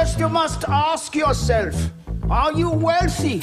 First you must ask yourself, are you wealthy?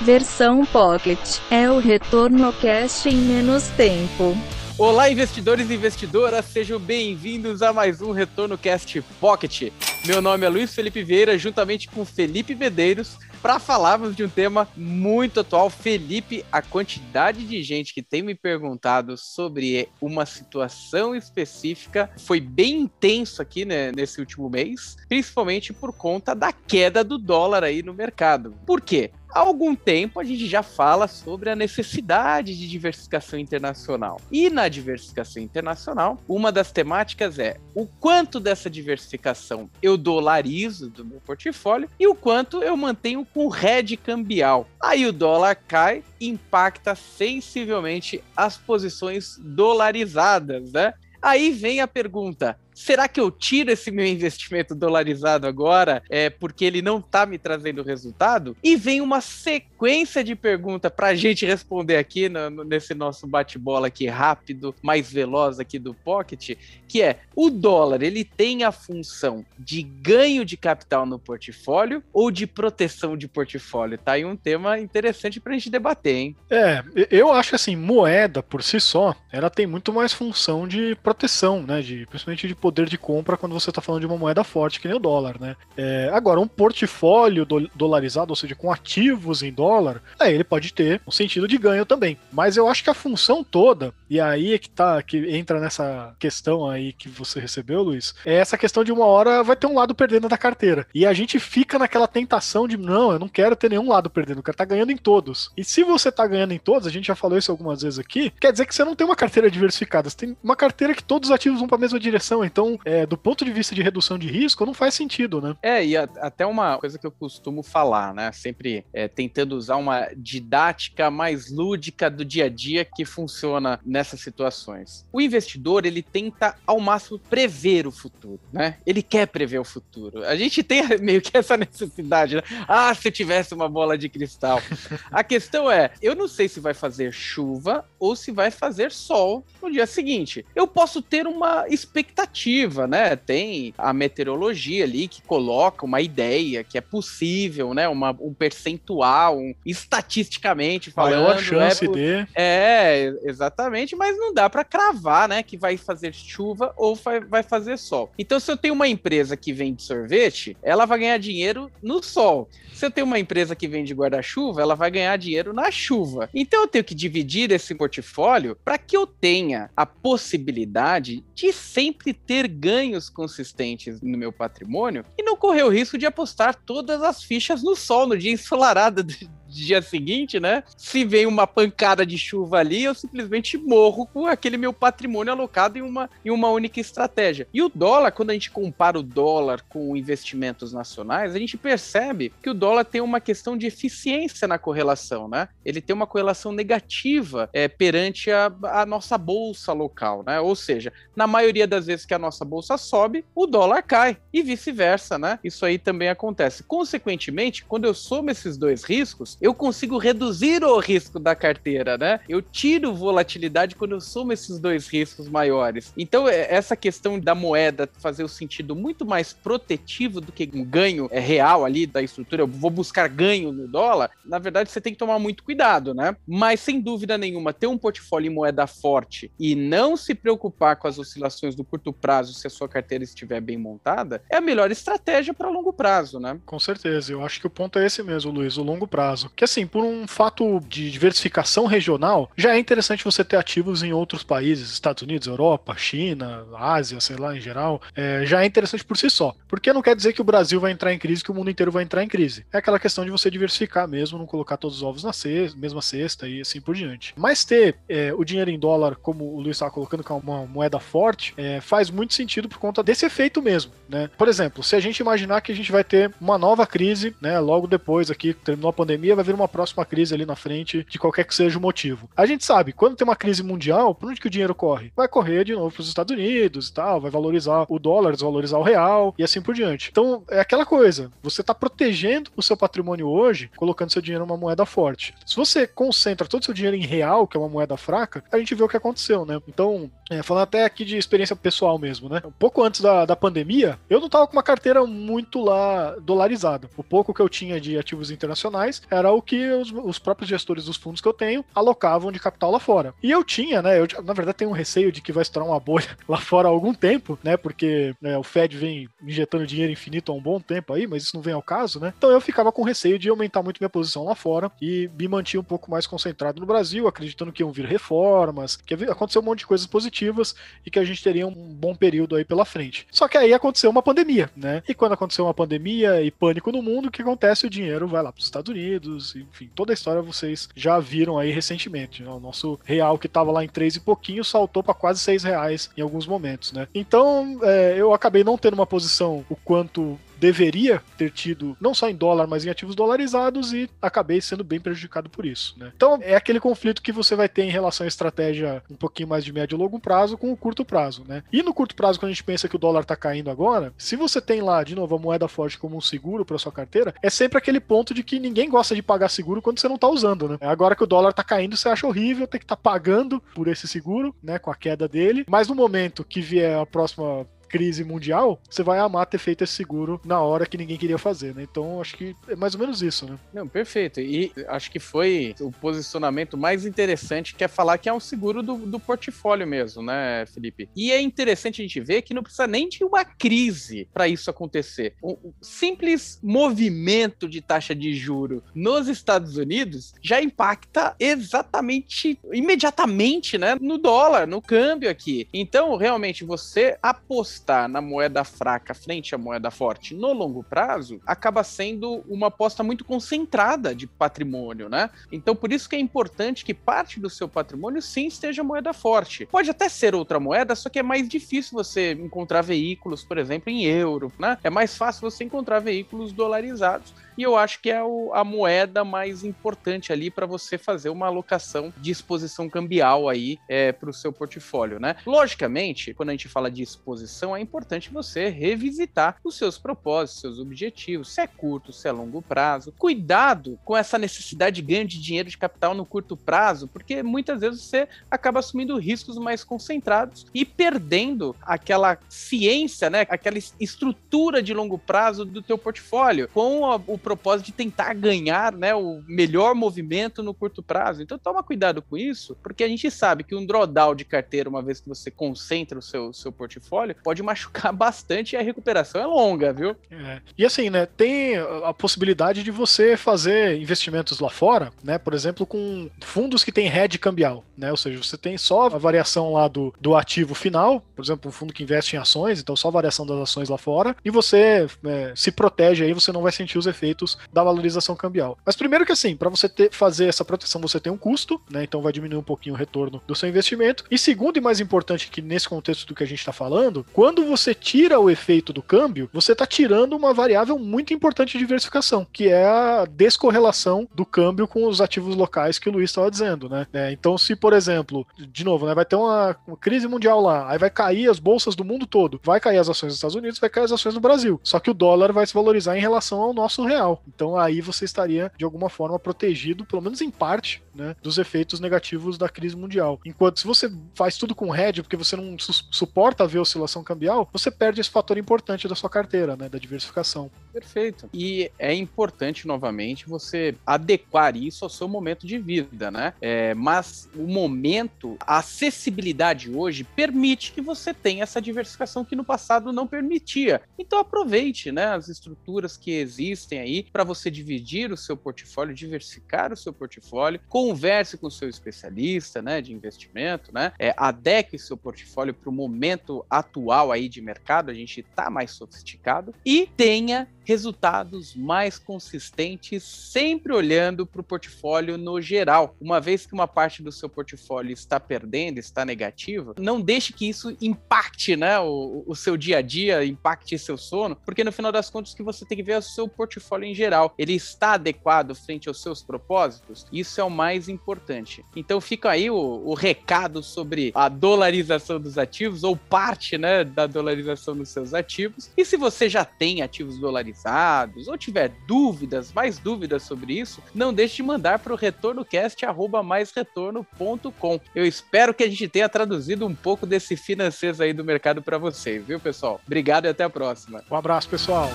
Versão Pocket é o retorno cash em menos tempo. Olá, investidores e investidoras, sejam bem-vindos a mais um Retorno Cast Pocket. Meu nome é Luiz Felipe Vieira, juntamente com Felipe Medeiros, para falarmos de um tema muito atual. Felipe, a quantidade de gente que tem me perguntado sobre uma situação específica foi bem intenso aqui né, nesse último mês, principalmente por conta da queda do dólar aí no mercado. Por quê? Há algum tempo a gente já fala sobre a necessidade de diversificação internacional. E na diversificação internacional, uma das temáticas é o quanto dessa diversificação eu dolarizo do meu portfólio e o quanto eu mantenho com rede cambial. Aí o dólar cai, impacta sensivelmente as posições dolarizadas, né? Aí vem a pergunta: será que eu tiro esse meu investimento dolarizado agora é porque ele não está me trazendo resultado? E vem uma sequência de perguntas para a gente responder aqui no, nesse nosso bate-bola aqui rápido, mais veloz aqui do Pocket, que é o dólar, ele tem a função de ganho de capital no portfólio ou de proteção de portfólio? Tá aí um tema interessante para a gente debater, hein? É, eu acho assim, moeda por si só, ela tem muito mais função de proteção, né, de, principalmente de poder de compra quando você está falando de uma moeda forte, que nem o dólar, né? É, agora, um portfólio do, dolarizado, ou seja, com ativos em dólar, aí ele pode ter um sentido de ganho também. Mas eu acho que a função toda, e aí é que tá, que entra nessa questão aí que você recebeu, Luiz, é essa questão de uma hora vai ter um lado perdendo da carteira. E a gente fica naquela tentação de, não, eu não quero ter nenhum lado perdendo, quero estar tá ganhando em todos. E se você tá ganhando em todos, a gente já falou isso algumas vezes aqui, quer dizer que você não tem uma carteira diversificada, você tem uma carteira que todos os ativos vão para a mesma direção. Então, é, do ponto de vista de redução de risco, não faz sentido, né? É, e a, até uma coisa que eu costumo falar, né? Sempre é, tentando usar uma didática mais lúdica do dia a dia que funciona nessas situações. O investidor, ele tenta ao máximo prever o futuro, né? Ele quer prever o futuro. A gente tem meio que essa necessidade, né? Ah, se eu tivesse uma bola de cristal. a questão é, eu não sei se vai fazer chuva ou se vai fazer sol no dia seguinte. Eu posso ter uma expectativa né? Tem a meteorologia ali que coloca uma ideia que é possível, né? Uma, um percentual, um, estatisticamente falando. Maior né, chance né? de. É, exatamente, mas não dá para cravar, né? Que vai fazer chuva ou vai, vai fazer sol. Então, se eu tenho uma empresa que vende sorvete, ela vai ganhar dinheiro no sol. Se eu tenho uma empresa que vende guarda-chuva, ela vai ganhar dinheiro na chuva. Então, eu tenho que dividir esse portfólio para que eu tenha a possibilidade de sempre ter ganhos consistentes no meu patrimônio e não correr o risco de apostar todas as fichas no sol no dia ensolarado dia seguinte, né? Se vem uma pancada de chuva ali, eu simplesmente morro com aquele meu patrimônio alocado em uma, em uma única estratégia. E o dólar, quando a gente compara o dólar com investimentos nacionais, a gente percebe que o dólar tem uma questão de eficiência na correlação, né? Ele tem uma correlação negativa é, perante a, a nossa bolsa local, né? Ou seja, na maioria das vezes que a nossa bolsa sobe, o dólar cai e vice-versa, né? Isso aí também acontece. Consequentemente, quando eu somo esses dois riscos, eu consigo reduzir o risco da carteira, né? Eu tiro volatilidade quando eu somo esses dois riscos maiores. Então, é, essa questão da moeda fazer o sentido muito mais protetivo do que um ganho é, real ali da estrutura, eu vou buscar ganho no dólar, na verdade você tem que tomar muito cuidado, né? Mas sem dúvida nenhuma, ter um portfólio em moeda forte e não se preocupar com as oscilações do curto prazo se a sua carteira estiver bem montada, é a melhor estratégia para longo prazo, né? Com certeza, eu acho que o ponto é esse mesmo, Luiz, o longo prazo que assim, por um fato de diversificação regional, já é interessante você ter ativos em outros países, Estados Unidos, Europa, China, Ásia, sei lá, em geral, é, já é interessante por si só. Porque não quer dizer que o Brasil vai entrar em crise, que o mundo inteiro vai entrar em crise. É aquela questão de você diversificar mesmo, não colocar todos os ovos na cesta, mesma cesta e assim por diante. Mas ter é, o dinheiro em dólar, como o Luiz estava colocando, que é uma moeda forte, é, faz muito sentido por conta desse efeito mesmo, né? Por exemplo, se a gente imaginar que a gente vai ter uma nova crise, né, logo depois aqui, terminou a pandemia, vai vir uma próxima crise ali na frente, de qualquer que seja o motivo. A gente sabe, quando tem uma crise mundial, por onde que o dinheiro corre? Vai correr de novo para os Estados Unidos e tal, vai valorizar o dólar, desvalorizar o real e assim por diante. Então, é aquela coisa, você está protegendo o seu patrimônio hoje, colocando seu dinheiro numa moeda forte. Se você concentra todo o seu dinheiro em real, que é uma moeda fraca, a gente vê o que aconteceu, né? Então, é, falando até aqui de experiência pessoal mesmo, né? Um pouco antes da, da pandemia, eu não tava com uma carteira muito lá dolarizada. O pouco que eu tinha de ativos internacionais era o que os, os próprios gestores dos fundos que eu tenho alocavam de capital lá fora. E eu tinha, né? Eu, na verdade, tenho um receio de que vai estourar uma bolha lá fora há algum tempo, né? Porque né, o Fed vem injetando dinheiro infinito há um bom tempo aí, mas isso não vem ao caso, né? Então eu ficava com receio de aumentar muito minha posição lá fora e me mantinha um pouco mais concentrado no Brasil, acreditando que iam vir reformas, que aconteceu um monte de coisas positivas e que a gente teria um bom período aí pela frente. Só que aí aconteceu uma pandemia, né? E quando aconteceu uma pandemia e pânico no mundo, o que acontece? O dinheiro vai lá para os Estados Unidos, enfim, toda a história vocês já viram aí recentemente. Né? O nosso real que estava lá em três e pouquinho saltou para quase seis reais em alguns momentos, né? Então é, eu acabei não tendo uma posição o quanto deveria ter tido, não só em dólar, mas em ativos dolarizados, e acabei sendo bem prejudicado por isso. Né? Então é aquele conflito que você vai ter em relação à estratégia um pouquinho mais de médio e longo prazo com o curto prazo. Né? E no curto prazo, quando a gente pensa que o dólar está caindo agora, se você tem lá, de novo, a moeda forte como um seguro para sua carteira, é sempre aquele ponto de que ninguém gosta de pagar seguro quando você não está usando. Né? Agora que o dólar está caindo, você acha horrível ter que estar tá pagando por esse seguro, né, com a queda dele, mas no momento que vier a próxima crise mundial, você vai amar ter feito esse seguro na hora que ninguém queria fazer, né? Então acho que é mais ou menos isso, né? Não, perfeito. E acho que foi o posicionamento mais interessante, que é falar que é um seguro do, do portfólio mesmo, né, Felipe? E é interessante a gente ver que não precisa nem de uma crise para isso acontecer. O simples movimento de taxa de juro nos Estados Unidos já impacta exatamente, imediatamente, né, no dólar, no câmbio aqui. Então, realmente, você apostar apostar na moeda fraca frente à moeda forte no longo prazo acaba sendo uma aposta muito concentrada de patrimônio, né? Então, por isso que é importante que parte do seu patrimônio sim esteja moeda forte. Pode até ser outra moeda, só que é mais difícil você encontrar veículos, por exemplo, em euro, né? É mais fácil você encontrar veículos dolarizados e eu acho que é o, a moeda mais importante ali para você fazer uma alocação de exposição cambial aí é, para o seu portfólio, né? Logicamente, quando a gente fala de exposição, é importante você revisitar os seus propósitos, seus objetivos, se é curto, se é longo prazo. Cuidado com essa necessidade de ganho de dinheiro de capital no curto prazo, porque muitas vezes você acaba assumindo riscos mais concentrados e perdendo aquela ciência, né? Aquela estrutura de longo prazo do teu portfólio com o propósito de tentar ganhar né, o melhor movimento no curto prazo. Então toma cuidado com isso, porque a gente sabe que um drawdown de carteira, uma vez que você concentra o seu, seu portfólio, pode machucar bastante e a recuperação é longa, viu? É. E assim, né, tem a possibilidade de você fazer investimentos lá fora, né, por exemplo, com fundos que tem hedge cambial, né, ou seja, você tem só a variação lá do, do ativo final, por exemplo, um fundo que investe em ações, então só a variação das ações lá fora, e você é, se protege aí, você não vai sentir os efeitos efeitos da valorização cambial. Mas primeiro que assim, para você ter, fazer essa proteção, você tem um custo, né? Então vai diminuir um pouquinho o retorno do seu investimento. E segundo e mais importante que nesse contexto do que a gente está falando, quando você tira o efeito do câmbio, você está tirando uma variável muito importante de diversificação, que é a descorrelação do câmbio com os ativos locais que o Luiz estava dizendo, né? É, então, se, por exemplo, de novo, né, vai ter uma, uma, crise mundial lá, aí vai cair as bolsas do mundo todo, vai cair as ações dos Estados Unidos, vai cair as ações no Brasil. Só que o dólar vai se valorizar em relação ao nosso real real. Então aí você estaria de alguma forma protegido, pelo menos em parte, né, dos efeitos negativos da crise mundial. Enquanto se você faz tudo com hedge, porque você não su suporta ver oscilação cambial, você perde esse fator importante da sua carteira, né, da diversificação. Perfeito. E é importante novamente você adequar isso ao seu momento de vida, né? É, mas o momento, a acessibilidade hoje permite que você tenha essa diversificação que no passado não permitia. Então aproveite, né, as estruturas que existem aí aí para você dividir o seu portfólio, diversificar o seu portfólio, converse com o seu especialista, né, de investimento, né, é, adeque seu portfólio para o momento atual aí de mercado, a gente está mais sofisticado e tenha resultados mais consistentes, sempre olhando para o portfólio no geral. Uma vez que uma parte do seu portfólio está perdendo, está negativa, não deixe que isso impacte né, o, o seu dia a dia, impacte seu sono, porque no final das contas o que você tem que ver é o seu portfólio em geral, ele está adequado frente aos seus propósitos? Isso é o mais importante. Então fica aí o, o recado sobre a dolarização dos ativos, ou parte né, da dolarização dos seus ativos. E se você já tem ativos dolarizados, ou tiver dúvidas, mais dúvidas sobre isso, não deixe de mandar para o retornocast.com. Eu espero que a gente tenha traduzido um pouco desse financeiro aí do mercado para vocês, viu, pessoal? Obrigado e até a próxima. Um abraço, pessoal.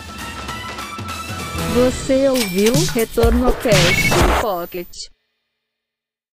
Você ouviu Retorno Cast Pocket.